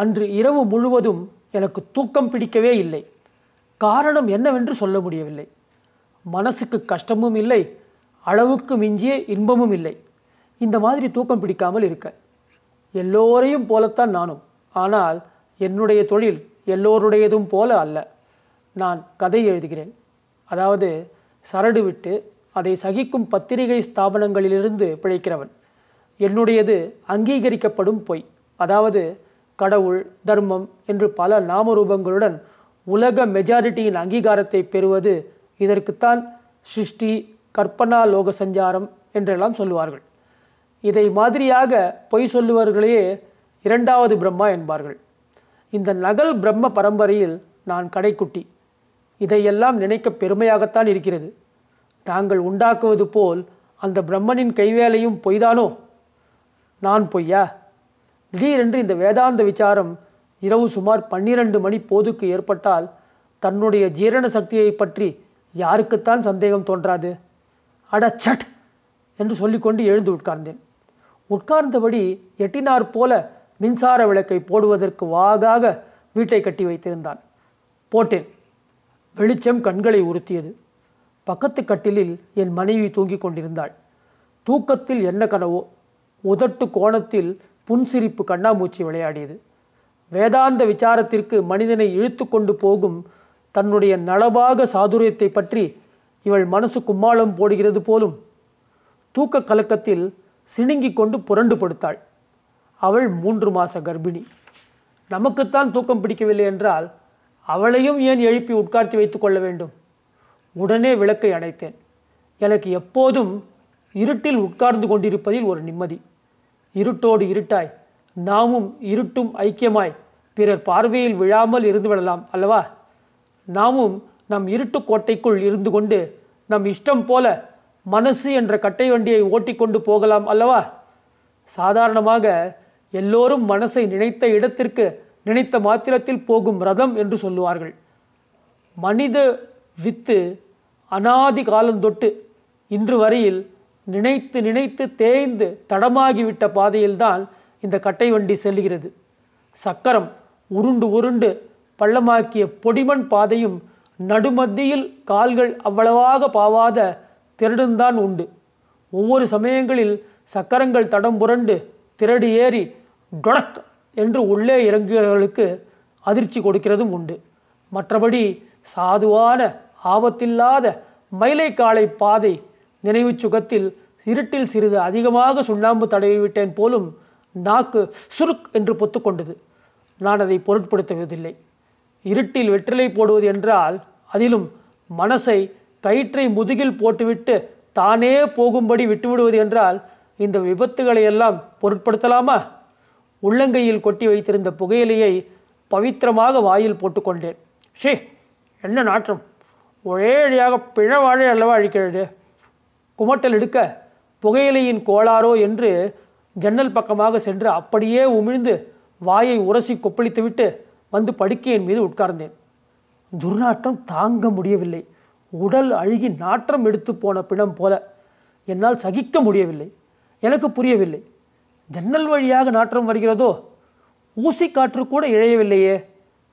அன்று இரவு முழுவதும் எனக்கு தூக்கம் பிடிக்கவே இல்லை. காரணம் என்னவென்று சொல்ல முடியவில்லை. மனசுக்கு கஷ்டமும் இல்லை அளவுக்கு மிஞ்சிய இன்பமும் இல்லை. இந்த மாதிரி தூக்கம் பிடிக்காமல் இருக்க. எல்லோரையும் போலத்தான் நானும். ஆனால் என்னுடைய தொழில் எல்லோருடையதும் போல அல்ல. நான் கதை எழுதுகிறேன். அதாவது சரடு விட்டு அதை சகிக்கும் பத்திரிகை ஸ்தாபனங்களிலிருந்து பிழைக்கிறவன். என்னுடையது அங்கீகரிக்கப்படும் பொய். அதாவது கடவுள் தர்மம் என்று பல நாமரூபங்களுடன் உலக மெஜாரிட்டியின் அங்கீகாரத்தை பெறுவது இதற்குத்தான் சிருஷ்டி கற்பனா லோக சஞ்சாரம் என்றெல்லாம் சொல்லுவார்கள். இதை மாதிரியாக பொய் சொல்லுவர்களையே இரண்டாவது பிரம்மா என்பார்கள். இந்த நகல் பிரம்ம பரம்பரையில் நான் கடைக்குட்டி. இதையெல்லாம் நினைக்க பெருமையாகத்தான் இருக்கிறது. தாங்கள் உண்டாக்குவது போல் அந்த பிரம்மனின் கைவேலையும் பொய்தானோ? நான் பொய்யா? திடீரென்று இந்த வேதாந்த விசாரம் இரவு சுமார் பன்னிரண்டு மணி போதுக்கு ஏற்பட்டால் தன்னுடைய ஜீரண சக்தியை பற்றி யாருக்குத்தான் சந்தேகம் தோன்றாது. அட சட்! என்று சொல்லிக்கொண்டு எழுந்து உட்கார்ந்தேன். உட்கார்ந்தபடி எட்டினார் போல மின்சார விளக்கை போடுவதற்கு வாகாக வீட்டை கட்டி வைத்திருந்தான். போட்டேன். வெளிச்சம் கண்களை உறுத்தியது. பக்கத்து கட்டிலில் என் மனைவி தூங்கிக் கொண்டிருந்தாள். தூக்கத்தில் என்ன கனவோ உதட்டு கோணத்தில் புன்சிரிப்பு கண்ணாமூச்சி விளையாடியது. வேதாந்த விசாரத்திற்கு மனிதனை இழுத்து கொண்டு போகும் தன்னுடைய நலபாக சாதுரியத்தை பற்றி இவள் மனசு கும்மாளம் போடுகிறது போலும் தூக்க கலக்கத்தில் சிணுங்கி கொண்டு புரண்டு படுத்தாள். அவள் மூன்று மாத கர்ப்பிணி. நமக்குத்தான் தூக்கம் பிடிக்கவில்லை என்றால் அவளையும் ஏன் எழுப்பி உட்கார்த்தி வைத்து கொள்ள வேண்டும்? உடனே விளக்கை அணைத்தேன். எனக்கு எப்போதும் இருட்டில் உட்கார்ந்து கொண்டிருப்பதில் ஒரு நிம்மதி. இருட்டோடு இருட்டாய். நாமும் இருட்டும் ஐக்கியமாய். பிறர் பார்வையில் விழாமல் இருந்து விடலாம் அல்லவா? நாமும் நம் இருட்டு கோட்டைக்குள் இருந்து கொண்டு நம் இஷ்டம் போல மனசு என்ற கட்டை வண்டியை ஓட்டிக்கொண்டு போகலாம் அல்லவா? சாதாரணமாக எல்லோரும் மனசை நினைத்த இடத்திற்கு நினைத்த மாத்திரத்தில் போகும் ரதம் என்று சொல்லுவார்கள். மனித வித்து அனாதி காலந்தொட்டு இன்று வரையில் நினைத்து நினைத்து தேய்ந்து தடமாகிவிட்ட பாதையில்தான் இந்த கட்டை வண்டி செல்கிறது. சக்கரம் உருண்டு உருண்டு பள்ளமாக்கிய பொடிமண் பாதையும் நடுமத்தியில் கால்கள் அவ்வளவாக பாவாத திருடுந்தான் உண்டு. ஒவ்வொரு சமயங்களில் சக்கரங்கள் தடம் புரண்டு திரடு ஏறி டொடக் என்று உள்ளே இறங்குகிறவர்களுக்கு அதிர்ச்சி கொடுக்கிறதும் உண்டு. மற்றபடி சாதுவான ஆபத்தில்லாத மயிலைக்காலை பாதை நினைவு சுகத்தில் இருட்டில் சிறிது அதிகமாக சுண்ணாம்பு தடவி விட்டேன் போலும் நாக்கு சுருக் என்று பொத்துக்கொண்டது. நான் அதை பொருட்படுத்துவதில்லை. இருட்டில் வெற்றிலை போடுவது என்றால் அதிலும் மனசை கயிற்றை முதுகில் போட்டுவிட்டு தானே போகும்படி விட்டுவிடுவது என்றால் இந்த விபத்துகளை எல்லாம் பொருட்படுத்தலாமா? உள்ளங்கையில் கொட்டி வைத்திருந்த புகையிலையை பவித்திரமாக வாயில் போட்டுக்கொண்டேன். ஷே என்ன நாற்றம். ஒரே அடியாக பிழவாழை அல்லவா அழிக்கிறது? குமட்டல் எடுக்க புகையிலையின் கோளாறோ என்று ஜன்னல் பக்கமாக சென்று அப்படியே உமிழ்ந்து வாயை உரசி கொப்பளித்துவிட்டு வந்து படுக்கையின் மீது உட்கார்ந்தேன். துர்நாற்றம் தாங்க முடியவில்லை. உடல் அழுகி நாற்றம் எடுத்து போன பிணம் போல என்னால் சகிக்க முடியவில்லை. எனக்கு புரியவில்லை. ஜன்னல் வழியாக நாற்றம் வருகிறதோ? ஊசி காற்று கூட இழையவில்லையே.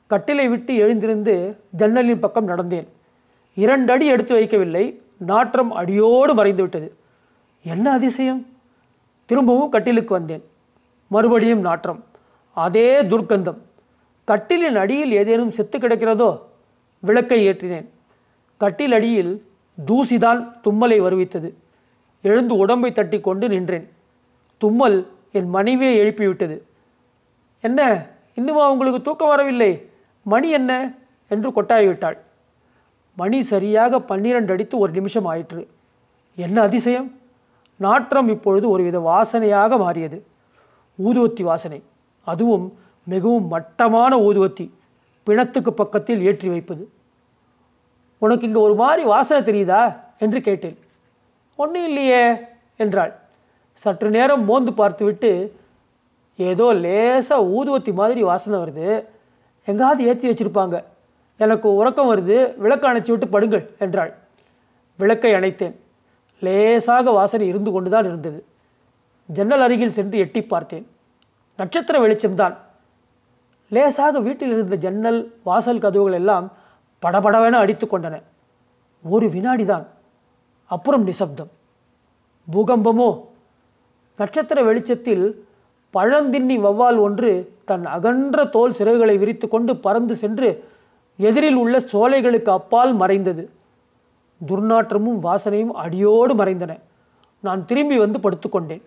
கட்டிலை விட்டு எழுந்திருந்து ஜன்னலின் பக்கம் நடந்தேன். இரண்டு அடி எடுத்து வைக்கவில்லை. நாற்றம் அடியோடு மறைந்து விட்டது. என்ன அதிசயம்? திரும்பவும் கட்டிலுக்கு வந்தேன். மறுபடியும் நாற்றம். அதே துர்க்கந்தம். கட்டிலின் அடியில் ஏதேனும் செத்து கிடக்கிறதோ? விளக்கை ஏற்றினேன். கட்டில் அடியில் தூசிதான் தும்மலை வருவித்தது. எழுந்து உடம்பை தட்டி கொண்டு நின்றேன். தும்மல் என் மனைவியை எழுப்பிவிட்டது. என்ன? இன்னுமா உங்களுக்கு தூக்கம் வரவில்லை? மணி என்ன? என்று கொட்டாய்விட்டாள். மணி சரியாக பன்னிரண்டு அடித்து ஒரு நிமிஷம் ஆயிற்று. என்ன அதிசயம்? நாற்றம் இப்பொழுது ஒருவித வாசனையாக மாறியது. ஊதுவத்தி வாசனை. அதுவும் மிகவும் மட்டமான ஊதுவத்தி பிணத்துக்கு பக்கத்தில் ஏற்றி வைப்பது. உனக்கு இங்கே ஒரு மாதிரி வாசனை தெரியுதா? என்று கேட்டேன். ஒன்றும் இல்லையே என்றாள். சற்று நேரம் மோந்து பார்த்துவிட்டு ஏதோ லேசாக ஊதுவத்தி மாதிரி வாசனை வருது. எங்காவது ஏற்றி வச்சிருப்பாங்க. எனக்கு உறக்கம் வருது விளக்கு அணைச்சி விட்டு படுங்கள் என்றாள். விளக்கை அணைத்தேன். லேசாக வாசனை இருந்து கொண்டுதான் இருந்தது. ஜன்னல் அருகில் சென்று எட்டி பார்த்தேன். நட்சத்திர வெளிச்சம்தான் லேசாக வீட்டில் இருந்த ஜன்னல் வாசல் கதவுகள் எல்லாம் படபடவென அடித்து கொண்டன. ஒரு வினாடிதான் அப்புறம் நிசப்தம். பூகம்பமோ? நட்சத்திர வெளிச்சத்தில் பழந்தின்னி வௌவால் ஒன்று தன் அகன்ற தோல் சிறகுகளை விரித்து கொண்டு பறந்து சென்று எதிரில் உள்ள சோலைகளுக்கு அப்பால் மறைந்தது. துர்நாற்றமும் வாசனையும் அடியோடு மறைந்தன. நான் திரும்பி வந்து படுத்துக்கொண்டேன்.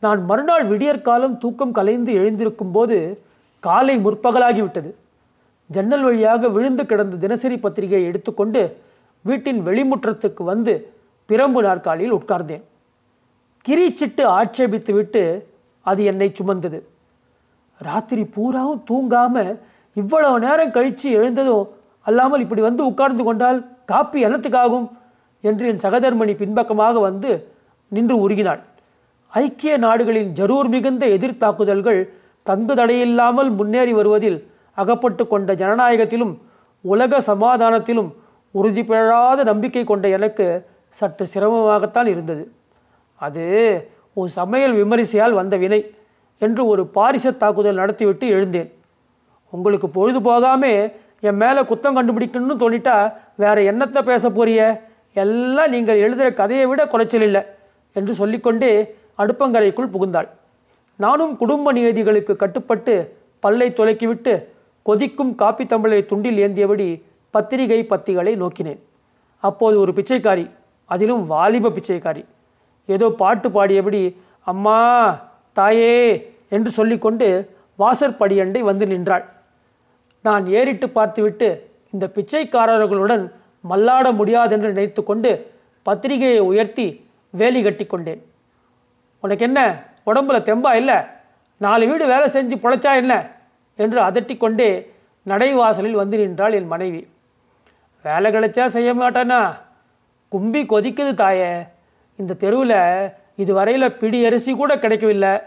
நான் மறுநாள் விடியற்காலம் தூக்கம் கலைந்து எழுந்திருக்கும் போது காலை முற்பகலாகிவிட்டது. ஜன்னல் வழியாக விழுந்து கிடந்த தினசரி பத்திரிகையை எடுத்துக்கொண்டு வீட்டின் வெளிமுற்றத்துக்கு வந்து பிரம்பு நாற்காலியில் உட்கார்ந்தேன். கிரீச்சிட்டு ஆட்சேபித்துவிட்டு அது என்னை சுமந்தது. ராத்திரி பூராவும் தூங்காமல் இவ்வளவு நேரம் கழித்து எழுந்ததும் அல்லாமல் இப்படி வந்து உட்கார்ந்து கொண்டால் காப்பி என்னத்துக்காகும்? என்று என் சகதர்மணி பின்பக்கமாக வந்து நின்று உருகினாள். ஐக்கிய நாடுகளின் ஜரூர் மிகுந்த எதிர்த்தாக்குதல்கள் தங்கு தடையில்லாமல் முன்னேறி வருவதில் அகப்பட்டு கொண்ட ஜனநாயகத்திலும் உலக சமாதானத்திலும் உறுதி பெறாத நம்பிக்கை கொண்ட எனக்கு சற்று சிரமமாகத்தான் இருந்தது. அது ஒரு சமையல் விமரிசையால் வந்த வினை என்று ஒரு பாரிச தாக்குதல் நடத்திவிட்டு எழுந்தேன். உங்களுக்கு பொழுது போகாமே என் மேலே குத்தம் கண்டுபிடிக்கணும்னு தோணிட்டா வேற என்னத்தை பேச போறிய? எல்லாம் நீங்கள் எழுதுகிற கதையை விட குறைச்சல் இல்லை என்று சொல்லிக்கொண்டே அடுப்பங்கரைக்குள் புகுந்தாள். நானும் குடும்ப நியதிகளுக்கு கட்டுப்பட்டு பல்லை துலக்கிவிட்டு கொதிக்கும் காப்பி தம்பளை துண்டில் ஏந்தியபடி பத்திரிகை பத்திகளை நோக்கினேன். அப்போது ஒரு பிச்சைக்காரி அதிலும் வாலிப பிச்சைக்காரி ஏதோ பாட்டு பாடியபடி அம்மா தாயே என்று சொல்லிக்கொண்டு வாசற்படியண்டை வந்து நின்றாள். நான் ஏறிட்டு பார்த்துவிட்டு இந்த பிச்சைக்காரர்களுடன் மல்லாட முடியாதென்று நினைத்து கொண்டு பத்திரிகையை உயர்த்தி வேலி கட்டி கொண்டேன் உனக்கு என்ன உடம்புல தெம்பா இல்லை? நாலு வீடு வேலை செஞ்சு பொழைச்சா என்ன? என்று அதட்டிக்கொண்டே நடைவாசலில் வந்து நின்றாள் என் மனைவி. வேலை கிடைச்சா செய்ய மாட்டானா? கும்பி கொதிக்குது தாயே. இந்த தெருவில் இதுவரையில் பிடி அரிசி கூட கிடைக்கவில்லை.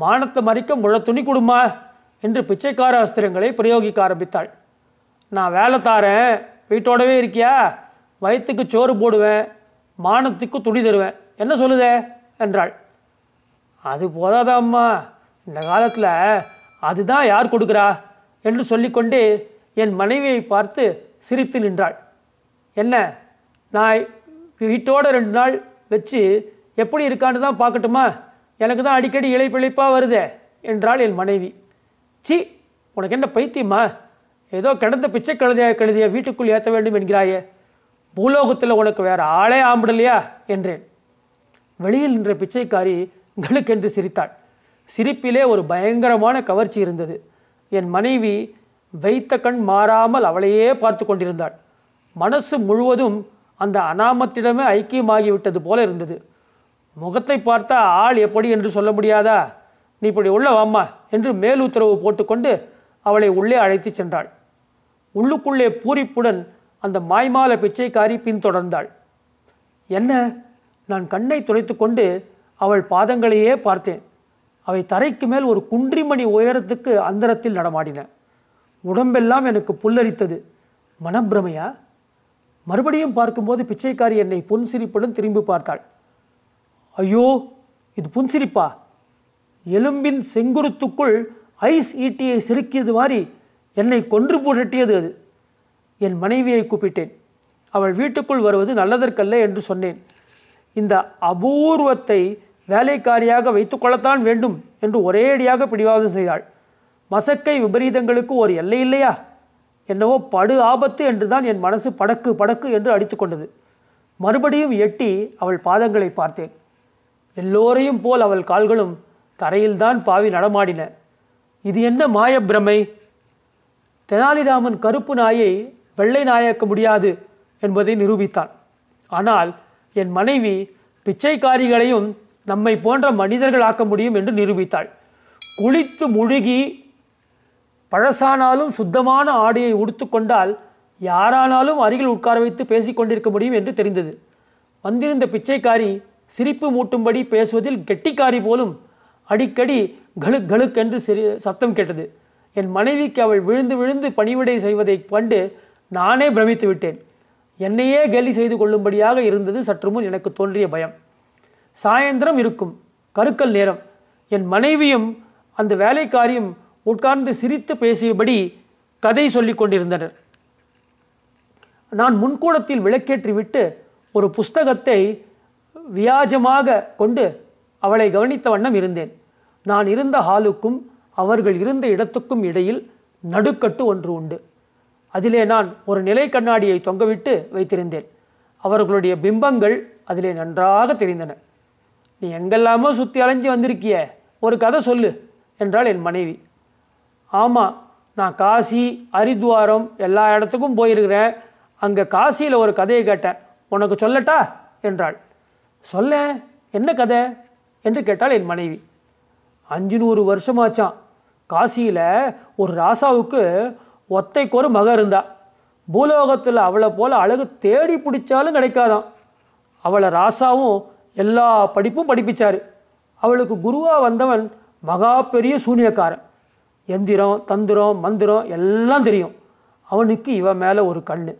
மானத்தை மறிக்க முழ துணி கொடுமா? என்று பிச்சைக்கார அஸ்திரங்களை பிரயோகிக்க ஆரம்பித்தாள். நான் வேலை தாரேன். வீட்டோடவே இருக்கியா? வயிற்றுக்கு சோறு போடுவேன். மானத்துக்கு துணி தருவேன். என்ன சொல்லுதே? என்றாள். அது போதாதா அம்மா? இந்த காலத்தில் அதுதான் யார் கொடுக்குறா? என்று சொல்லிக்கொண்டே என் மனைவியை பார்த்து சிரித்து நின்றாள். என்ன? நான் வீட்டோட ரெண்டு நாள் வச்சு எப்படி இருக்கான்னு தான் பார்க்கட்டுமா? எனக்கு தான் அடிக்கடி இழைப்பிழைப்பாக வருதே என்றாள் என் மனைவி. சி உனக்கு என்ன பைத்தியமா? ஏதோ கிடந்த பிச்சை கழுதிய கழுதிய வீட்டுக்குள் ஏற்ற வேண்டும் என்கிறாயே. பூலோகத்தில் உனக்கு வேற ஆளே ஆம்பிடலையா? என்றேன். வெளியில் நின்ற பிச்சைக்காரி கழுக்கென்று சிரித்தாள். சிரிப்பிலே ஒரு பயங்கரமான கவர்ச்சி இருந்தது. என் மனைவி வைத்த கண் மாறாமல் அவளையே பார்த்து கொண்டிருந்தாள். மனசு முழுவதும் அந்த அனாமத்திடமே ஐக்கியமாகிவிட்டது போல இருந்தது. முகத்தை பார்த்தா ஆள் எப்படி என்று சொல்ல முடியாதா? நீ இப்படி உள்ள வாம்மா என்று மேலுத்தரவு போட்டுக்கொண்டு அவளை உள்ளே அழைத்துச் சென்றாள். உள்ளுக்குள்ளே பூரிப்புடன் அந்த மாய்மால பிச்சைக்காரி பின்தொடர்ந்தாள். என்ன? நான் கண்ணை துடைத்துக்கொண்டு அவள் பாதங்களையே பார்த்தேன். அவை தரைக்கு மேல் ஒரு குன்றிமணி உயரத்துக்கு அந்தரத்தில் நடமாடின. உடம்பெல்லாம் எனக்கு புல்லரித்தது. மனப்பிரமையா? மறுபடியும் பார்க்கும்போது பிச்சைக்காரி என்னை புன்சிரிப்புடன் திரும்பி பார்த்தாள். ஐயோ! இது புன்சிரிப்பா? எலும்பின் செங்குருத்துக்குள் ஐஸ் ஈட்டியை செருக்கியது மாதிரி என்னை கொன்று புரட்டியது அது. என் மனைவியை கூப்பிட்டேன். அவள் வீட்டுக்குள் வருவது நல்லதற்கல்ல என்று சொன்னேன். இந்த அபூர்வத்தை வேலைக்காரியாக வைத்துக்கொள்ளத்தான் வேண்டும் என்று ஒரேடியாக பிடிவாதம் செய்தாள். மசக்கை விபரீதங்களுக்கு ஒரு எல்லை இல்லையா? என்னவோ படு ஆபத்து என்றுதான் என் மனசு படக்கு படக்கு என்று அடித்துக்கொண்டது மறுபடியும் எட்டி அவள் பாதங்களை பார்த்தேன். எல்லோரையும் போல் அவள் கால்களும் தரையில்தான் பாவி நடமாடின. இது என்ன மாயப்பிரமை? தெனாலிராமன் கருப்பு நாயை வெள்ளை நாயாக்க முடியாது என்பதை நிரூபித்தான். ஆனால் என் மனைவி பிச்சைக்காரிகளையும் நம்மை போன்ற மனிதர்களாக்க முடியும் என்று நிரூபித்தாள். குளித்து முழுகி பழசானாலும் சுத்தமான ஆடையை உடுத்துக்கொண்டால் யாரானாலும் அருகில் உட்கார வைத்து பேசிக்கொண்டிருக்க முடியும் என்று தெரிந்தது. வந்திருந்த பிச்சைக்காரி சிரிப்பு மூட்டும்படி பேசுவதில் கெட்டிக்காரி போலும் அடிக்கடி கழுக் கழுக் என்று சிறு சத்தம் கேட்டது. என் மனைவிக்கு அவள் விழுந்து விழுந்து பணிவிடை செய்வதைக் கண்டு நானே பிரமித்து விட்டேன். என்னையே கேலி செய்து கொள்ளும்படியாக இருந்தது சற்று முன் எனக்கு தோன்றிய பயம். சாயந்தரம் இருக்கும். கருக்கல் நேரம். என் மனைவியும் அந்த வேலைக்காரியும் உட்கார்ந்து சிரித்து பேசியபடி கதை சொல்லி கொண்டிருந்தனர். நான் முன்கூடத்தில் விளக்கேற்றிவிட்டு ஒரு புஸ்தகத்தை வியாஜமாக கொண்டு அவளை கவனித்த வண்ணம் இருந்தேன். நான் இருந்த ஹாலுக்கும் அவர்கள் இருந்த இடத்துக்கும் இடையில் நடுக்கட்டு ஒன்று உண்டு. அதிலே நான் ஒரு நிலை கண்ணாடியை தொங்கவிட்டு வைத்திருந்தேன். அவர்களுடைய பிம்பங்கள் அதிலே நன்றாக தெரிந்தன. நீ எங்கெல்லாமோ சுற்றி அலைஞ்சு வந்திருக்கிய ஒரு கதை சொல்லு என்றாள் என் மனைவி. ஆமாம் நான் காசி ஹரித்வாரம் எல்லா இடத்துக்கும் போயிருக்கிறேன். அங்கே காசியில் ஒரு கதையை கேட்டேன். உனக்கு சொல்லட்டா? என்றாள். சொல்ல என்ன கதை? என்று கேட்டாள் என் மனைவி. அஞ்சு நூறு வருஷமாச்சான் காசியில் ஒரு ராசாவுக்கு ஒத்தைக்கொரு மக இருந்தா. பூலோகத்தில் அவளை போல் அழகு தேடி பிடிச்சாலும் கிடைக்காதான் அவளை ராசாவும் எல்லா படிப்பும் படிப்பிச்சார். அவளுக்கு குருவாக வந்தவன் மகா பெரிய சூனியக்காரன். எந்திரம் தந்திரம் மந்திரம் எல்லாம் தெரியும். அவனுக்கு இவன் மேலே ஒரு கண்ணு.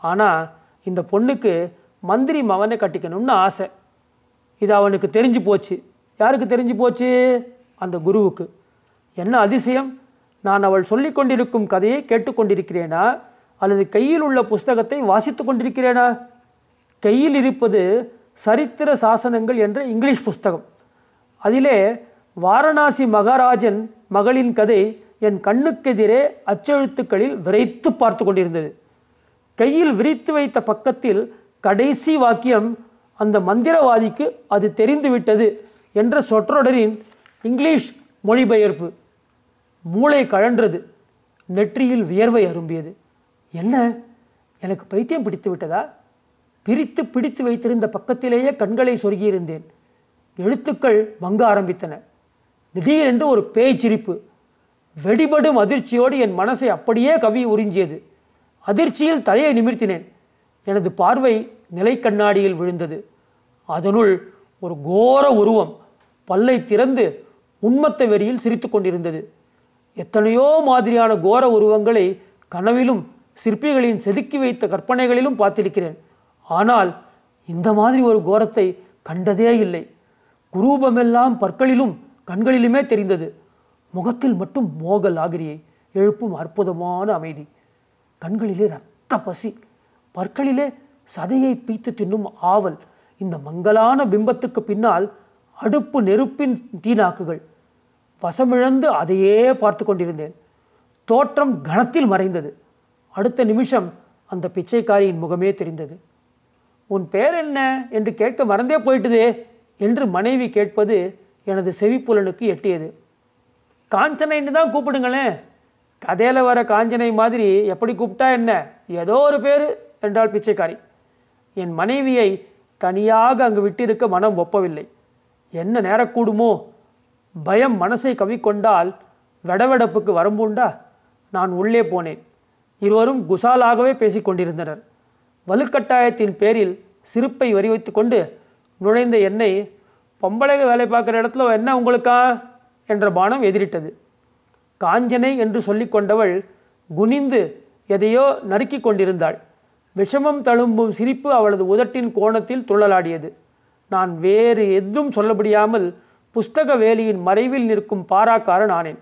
ஆனால் இந்த பொண்ணுக்கு மந்திரி மகனை கட்டிக்கணும்னு ஆசை. இது அவனுக்கு தெரிஞ்சு போச்சு. யாருக்கு தெரிஞ்சு போச்சு? அந்த குருவுக்கு. என்ன அதிசயம்? நான் அவள் சொல்லி கொண்டிருக்கும் கதையை கேட்டுக்கொண்டிருக்கிறேனா? அல்லது கையில் உள்ள புஸ்தகத்தை வாசித்து கொண்டிருக்கிறேனா? கையில் இருப்பது சரித்திர சாசனங்கள் என்ற இங்கிலீஷ் புஸ்தகம். அதிலே வாரணாசி மகாராஜன் மகளின் கதை என் கண்ணுக்கெதிரே அச்செழுத்துக்களில் விரைத்து பார்த்து கொண்டிருந்தது. கையில் விரித்து வைத்த பக்கத்தில் கடைசி வாக்கியம் அந்த மந்திரவாதிக்கு அது தெரிந்துவிட்டது என்ற சொற்றொடரின் இங்கிலீஷ் மொழிபெயர்ப்பு மூளை கழன்றது நெற்றியில் வியர்வை அரும்பியது. என்ன? எனக்கு பைத்தியம் பிடித்து விட்டதா? பிரித்து பிடித்து வைத்திருந்த பக்கத்திலேயே கண்களை சொருகியிருந்தேன். எழுத்துக்கள் மங்க ஆரம்பித்தன. திடீரென்று ஒரு பேய் சிரிப்பு வெடிபடும் அதிர்ச்சியோடு என் மனசை அப்படியே கவி உறிஞ்சியது. அதிர்ச்சியில் தலையை நிமிர்த்தினேன். எனது பார்வை நிலை கண்ணாடியில் விழுந்தது. அதனுள் ஒரு கோர உருவம் பல்லை திறந்து உண்மத்த வெறியில் சிரித்து கொண்டிருந்தது. எத்தனையோ மாதிரியான கோர உருவங்களை கனவிலும் சிற்பிகளின் செதுக்கி வைத்த கற்பனைகளிலும் பார்த்திருக்கிறேன். ஆனால் இந்த மாதிரி ஒரு கோரத்தை கண்டதே இல்லை. குரூபமெல்லாம் பற்களிலும் கண்களிலுமே தெரிந்தது. முகத்தில் மட்டும் மோக லாகிரியை எழுப்பும் அற்புதமான அமைதி. கண்களிலே இரத்த பசி பற்களிலே சதையை பீத்து தின்னும் ஆவல் இந்த மங்கலான பிம்பத்துக்கு பின்னால் அடுப்பு நெருப்பின் தீனாக்குகள். வசமிழந்து அதையே பார்த்து கொண்டிருந்தேன். தோற்றம் கணத்தில் மறைந்தது. அடுத்த நிமிஷம் அந்த பிச்சைக்காரியின் முகமே தெரிந்தது. உன் பேர் என்ன? என்று கேட்க மறந்தே போயிட்டுதே என்று மனைவி கேட்பது எனது செவிப்புலனுக்கு எட்டியது. காஞ்சனைன்னு தான் கூப்பிடுங்களேன் கதையில் வர காஞ்சனை மாதிரி எப்படி கூப்பிட்டா என்ன? ஏதோ ஒரு பேர் என்றாள் பிச்சைக்காரி. என் மனைவியை தனியாக அங்கு விட்டிருக்க மனம் ஒப்பவில்லை. என்ன நேரக்கூடுமோ பயம் மனசை கவிக்கொண்டால் வெடவெடப்புக்கு வரம்புண்டா நான் உள்ளே போனேன். இருவரும் குசாலாகவே பேசிக்கொண்டிருந்தனர் வலுக்கட்டாயத்தின் பேரில் சிரிப்பை வரிவைத்து கொண்டு நுழைந்த என்னை பொம்பளை வேலை பார்க்குற இடத்துல என்ன உங்களுக்கா? என்ற பானம் எதிரிட்டது. காஞ்சனை என்று சொல்லி கொண்டவள் குனிந்து எதையோ நறுக்கி கொண்டிருந்தாள். விஷமம் தழும்பும் சிரிப்பு அவளது உதட்டின் கோணத்தில் துள்ளலாடியது. நான் வேறு எதுவும் சொல்லப்படியாமல் புஸ்தக வேலியின் மறைவில் நிற்கும் பாராக்காரன் ஆனேன்.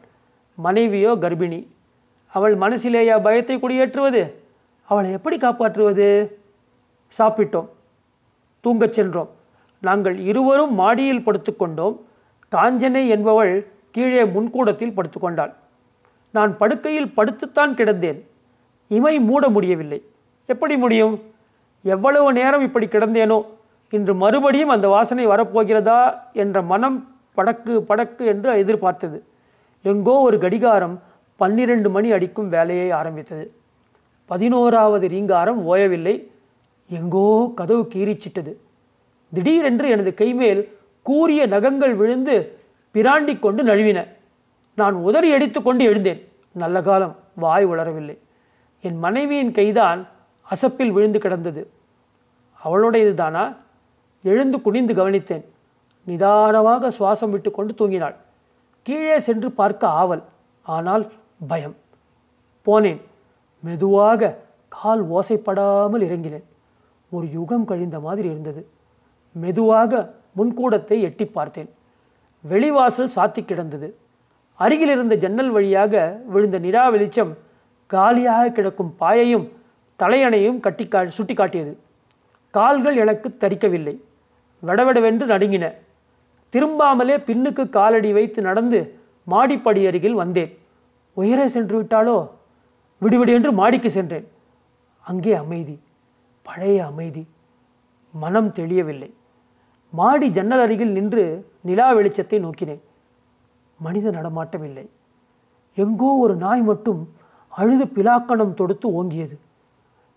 மனைவியோ கர்ப்பிணி. அவள் மனசிலேயா பயத்தை குடியேற்றுவது? அவளை எப்படி காப்பாற்றுவது? சாப்பிட்டோம். தூங்கச் சென்றோம். நாங்கள் இருவரும் மாடியில் படுத்துக்கொண்டோம் காஞ்சனை என்பவள் கீழே முன்கூடத்தில் படுத்துக்கொண்டாள் நான் படுக்கையில் படுத்துத்தான் கிடந்தேன். இமை மூட முடியவில்லை. எப்படி முடியும்? எவ்வளவு நேரம் இப்படி கிடந்தேனோ? இன்று மறுபடியும் அந்த வாசனை வரப்போகிறதா என்ற மனம் படக்கு படக்கு என்று எதிர்பார்த்தது. எங்கோ ஒரு கடிகாரம் பன்னிரண்டு மணி அடிக்கும் வேலையை ஆரம்பித்தது. பதினோராவது ரீங்காரம் ஓயவில்லை. எங்கோ கதவு கீறிச்சிட்டது. திடீரென்று எனது கைமேல் கூறிய நகங்கள் விழுந்து பிராண்டி கொண்டு நழுவின. நான் உதறி அடித்துக்கொண்டு எழுந்தேன். நல்ல காலம். வாய் உளரவில்லை. என் மனைவியின் கைதான் அசப்பில் விழுந்து கிடந்தது. அவளுடையது தானா எழுந்து குனிந்து கவனித்தேன். நிதானமாக சுவாசம் விட்டுக்கொண்டு தூங்கினாள். கீழே சென்று பார்க்க ஆவல் ஆனால் பயம். போனேன். மெதுவாக கால் ஓசைப்படாமல் இறங்கினேன். ஒரு யுகம் கழிந்த மாதிரி இருந்தது. மெதுவாக முன்கூடத்தை எட்டி பார்த்தேன். வெளிவாசல் சாத்தி கிடந்தது. அருகில் இருந்த ஜன்னல் வழியாக விழுந்த நிலா வெளிச்சம் காலியாக கிடக்கும் பாயையும் தலையணையும் கட்டி கா சுட்டி காட்டியது கால்கள் எனக்கு தரிக்கவில்லை. வெடவெடவென்று நடுங்கின. திரும்பாமலே பின்னுக்கு காலடி வைத்து நடந்து மாடிப்படி அருகில் வந்தேன். உயரே சென்று விட்டாலோ விடுவிடு என்று மாடிக்கு சென்றேன். அங்கே அமைதி. பழைய அமைதி. மனம் தெளியவில்லை. மாடி ஜன்னல் அருகில் நின்று நிலா வெளிச்சத்தை நோக்கினேன். மனித நடமாட்டம் இல்லை எங்கோ ஒரு நாய் மட்டும் அழுது பிலாக்கணம் தொடுத்து ஓங்கியது.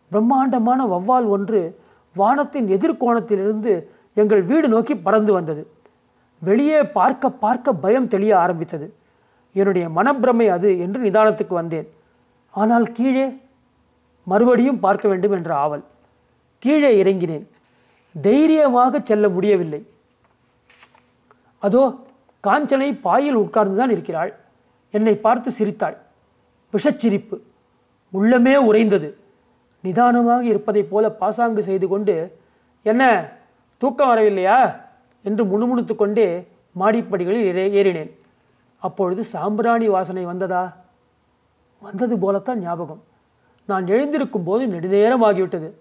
பிரம்மாண்டமான வவ்வால் ஒன்று வானத்தின் எதிர்கோணத்திலிருந்து எங்கள் வீடு நோக்கி பறந்து வந்தது. வெளியே பார்க்க பார்க்க பயம் தெளிய ஆரம்பித்தது. என்னுடைய மனப்பிரமை அது என்று நிதானத்துக்கு வந்தேன். ஆனால் கீழே? மறுபடியும் பார்க்க வேண்டும் என்ற ஆவல். கீழே இறங்கினேன். தைரியமாக செல்ல முடியவில்லை. அதோ காஞ்சனை பாயில் உட்கார்ந்துதான் இருக்கிறாள். என்னை பார்த்து சிரித்தாள். விஷச்சிரிப்பு. உள்ளமே உறைந்தது. நிதானமாக இருப்பதைப் போல பாசாங்கு செய்து கொண்டு என்ன தூக்கம் வரவில்லையா? என்று முணுமுணுத்து கொண்டே மாடிப்படிகளில் ஏறினேன். அப்பொழுது சாம்பிராணி வாசனை வந்ததா? வந்தது போலத்தான் ஞாபகம். நான் எழுந்திருக்கும் போது நெடுநேரம் ஆகிவிட்டது.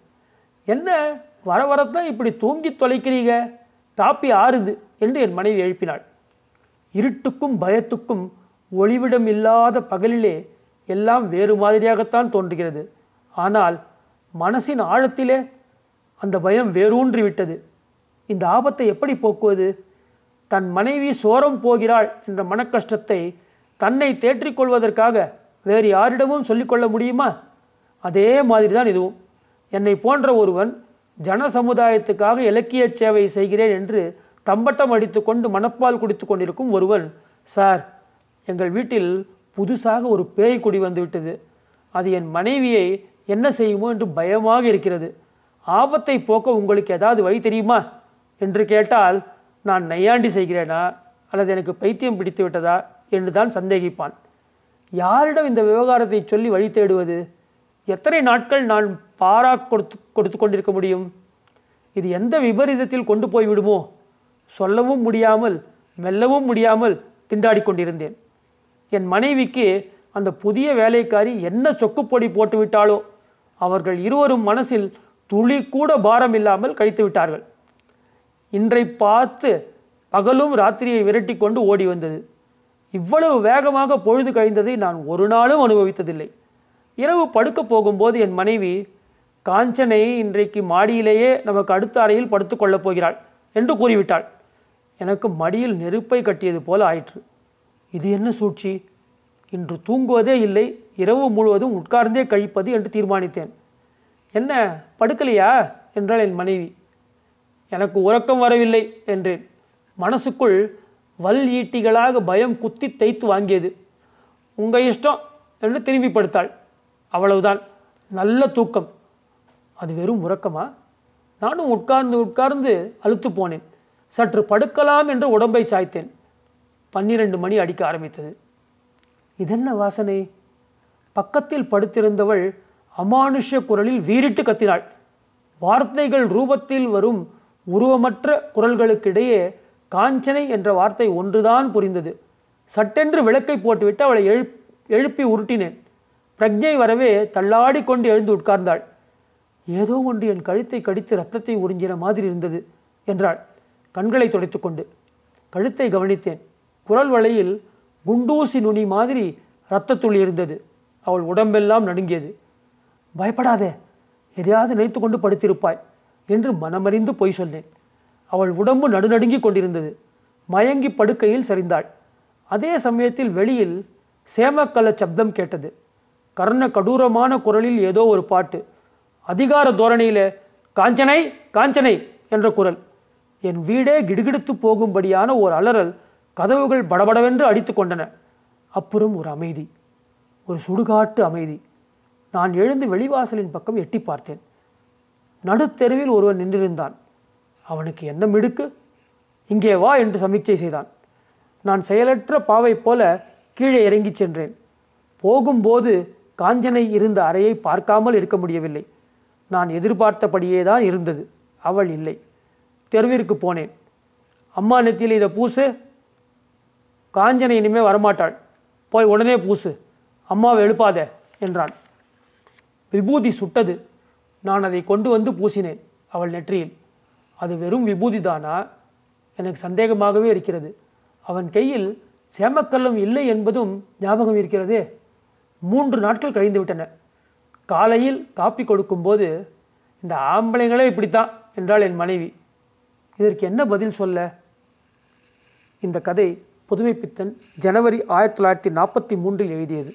என்ன வர வரத்தான் இப்படி தூங்கி தொலைக்கிறீங்க தாப்பி ஆறுது என்று என் மனைவி எழுப்பினாள். இருட்டுக்கும் பயத்துக்கும் ஒளிவிடம் இல்லாத பகலிலே எல்லாம் வேறு மாதிரியாகத்தான் தோன்றுகிறது. ஆனால் மனசின் ஆழத்திலே அந்த பயம் வேரூன்றி விட்டது இந்த ஆபத்தை எப்படி போக்குவது? தன் மனைவி சோரம் போகிறாள் என்ற மனக்கஷ்டத்தை தன்னை தேற்றிக்கொள்வதற்காக வேறு யாரிடமும் சொல்லிக்கொள்ள முடியுமா? அதே மாதிரி தான் இதுவும். என்னை போன்ற ஒருவன் ஜன சமுதாயத்துக்காக இலக்கிய சேவை செய்கிறேன் என்று தம்பட்டம் அடித்துக்கொண்டு மணப்பால் குடித்து கொண்டிருக்கும் ஒருவன் சார் எங்கள் வீட்டில் புதுசாக ஒரு பேய் குடி வந்துவிட்டது. அது என் மனைவியை என்ன செய்யுமோ என்று பயமாக இருக்கிறது. ஆபத்தை போக்க உங்களுக்கு ஏதாவது வழி தெரியுமா? என்று கேட்டால் நான் நையாண்டி செய்கிறேனா? அல்லது எனக்கு பைத்தியம் பிடித்து விட்டதா? என்று தான் சந்தேகிப்பான். யாரிடம் இந்த விவகாரத்தை சொல்லி வழி தேடுவது? எத்தனை நாட்கள் நான் பாரா கொடுத்து கொடுத்து கொண்டிருக்க முடியும்? இது எந்த விபரீதத்தில் கொண்டு போய் விடுமோ? சொல்லவும் முடியாமல் மெல்லவும் முடியாமல் திண்டாடி கொண்டிருந்தேன். என் மனைவிக்கு அந்த புதிய வேலைக்காரி என்ன சொக்குப்பொடி போட்டுவிட்டாலோ அவர்கள் இருவரும் மனசில் துளி கூட பாரம் இல்லாமல் கழித்து விட்டார்கள். இன்றை பார்த்து பகலும் ராத்திரியை விரட்டி கொண்டு ஓடி வந்தது. இவ்வளவு வேகமாக பொழுது கழிந்ததை நான் ஒரு நாளும் அனுபவித்ததில்லை. இரவு படுக்க போகும்போது என் மனைவி காஞ்சனை இன்றைக்கு மாடியிலேயே நமக்கு அடுத்த அறையில் படுத்துக்கொள்ளப் போகிறாள் என்று கூறிவிட்டாள். எனக்கு மடியில் நெருப்பை கட்டியது போல ஆயிற்று. இது என்ன சூழ்ச்சி? இன்று தூங்குவதே இல்லை. இரவு முழுவதும் உட்கார்ந்தே கழிப்பது என்று தீர்மானித்தேன். என்ன படுக்கலையா? என்றாள் என் மனைவி. எனக்கு உறக்கம் வரவில்லை என்றேன். மனசுக்குள் வல் ஈட்டிகளாக பயம் குத்தி தைத்து வாங்கியது. உங்கள் இஷ்டம் என்று திரும்பி படுத்தாள். அவ்வளவுதான். நல்ல தூக்கம். அது வெறும் உறக்கமா? நானும் உட்கார்ந்து உட்கார்ந்து அழுத்து போனேன். சற்று படுக்கலாம் என்று உடம்பை சாய்த்தேன். பன்னிரண்டு மணி அடிக்க ஆரம்பித்தது. இதென்ன வாசனை? பக்கத்தில் படுத்திருந்தவள் அமானுஷ குரலில் வீறிட்டு கத்தினாள். வார்த்தைகள் ரூபத்தில் வரும் உருவமற்ற குரல்களுக்கிடையே காஞ்சனை என்ற வார்த்தை ஒன்றுதான் புரிந்தது. சட்டென்று விளக்கை போட்டுவிட்டு அவளை எழுப் எழுப்பி உருட்டினேன். பிரக்ஞை வரவே தள்ளாடி கொண்டு எழுந்து உட்கார்ந்தாள். ஏதோ ஒன்று என் கழுத்தை கடித்து ரத்தத்தை உறிஞ்சின மாதிரி இருந்தது என்றாள். கண்களை துடைத்துக்கொண்டு கழுத்தை கவனித்தேன். குரல் வலையில் குண்டூசி நுனி மாதிரி இரத்தத்துளி இருந்தது. அவள் உடம்பெல்லாம் நடுங்கியது. பயப்படாதே எதையாவது நினைத்து கொண்டு படுத்திருப்பாய் என்று மனமறிந்து பொய் சொன்னேன். அவள் உடம்பு நடுநடுங்கிக் கொண்டிருந்தது. மயங்கி படுக்கையில் சரிந்தாள். அதே சமயத்தில் வெளியில் சேமக்கல சப்தம் கேட்டது. கர்ண கடூரமான குரலில் ஏதோ ஒரு பாட்டு. அதிகார தோரணையில் காஞ்சனை காஞ்சனை என்ற குரல். என் வீடே கிடுகிடுத்து போகும்படியான ஓர் அலறல் கதவுகள் படபடவென்று அடித்து கொண்டன. அப்புறம் ஒரு அமைதி. ஒரு சுடுகாட்டு அமைதி. நான் எழுந்து வெளிவாசலின் பக்கம் எட்டி பார்த்தேன். நடுத்தெருவில் ஒருவன் நின்றிருந்தான். அவனுக்கு என்ன மிடுக்கு? இங்கே வா என்று சமிக்சை செய்தான். நான் செயலற்ற பாவை போல கீழே இறங்கிச் சென்றேன். போகும்போது காஞ்சனை இருந்த அறையை பார்க்காமல் இருக்க முடியவில்லை. நான் எதிர்பார்த்தபடியே தான் இருந்தது. அவள் இல்லை. தெருவிற்கு போனேன். அம்மா நெத்தியில் இதை பூசு. காஞ்சனை இனிமேல் வரமாட்டாள். போய் உடனே பூசு. அம்மாவை எழுப்பாத என்றான். விபூதி சுட்டது. நான் அதை கொண்டு வந்து பூசினேன் அவள் நெற்றியில். அது வெறும் விபூதி தானா? எனக்கு சந்தேகமாகவே இருக்கிறது. அவன் கையில் சேமக்கல்லம் இல்லை என்பதும் ஞாபகம் இருக்கிறதே. மூன்று நாட்கள் கழிந்துவிட்டன காலையில் காப்பி கொடுக்கும்போது இந்த ஆம்பளைங்களே இப்படித்தான் என்றாள் என் மனைவி. இதற்கு என்ன பதில் சொல்ல? இந்த கதை புதுமைப்பித்தன் ஜனவரி ஆயிரத்தி தொள்ளாயிரத்தி நாற்பத்தி மூன்றில் எழுதியது.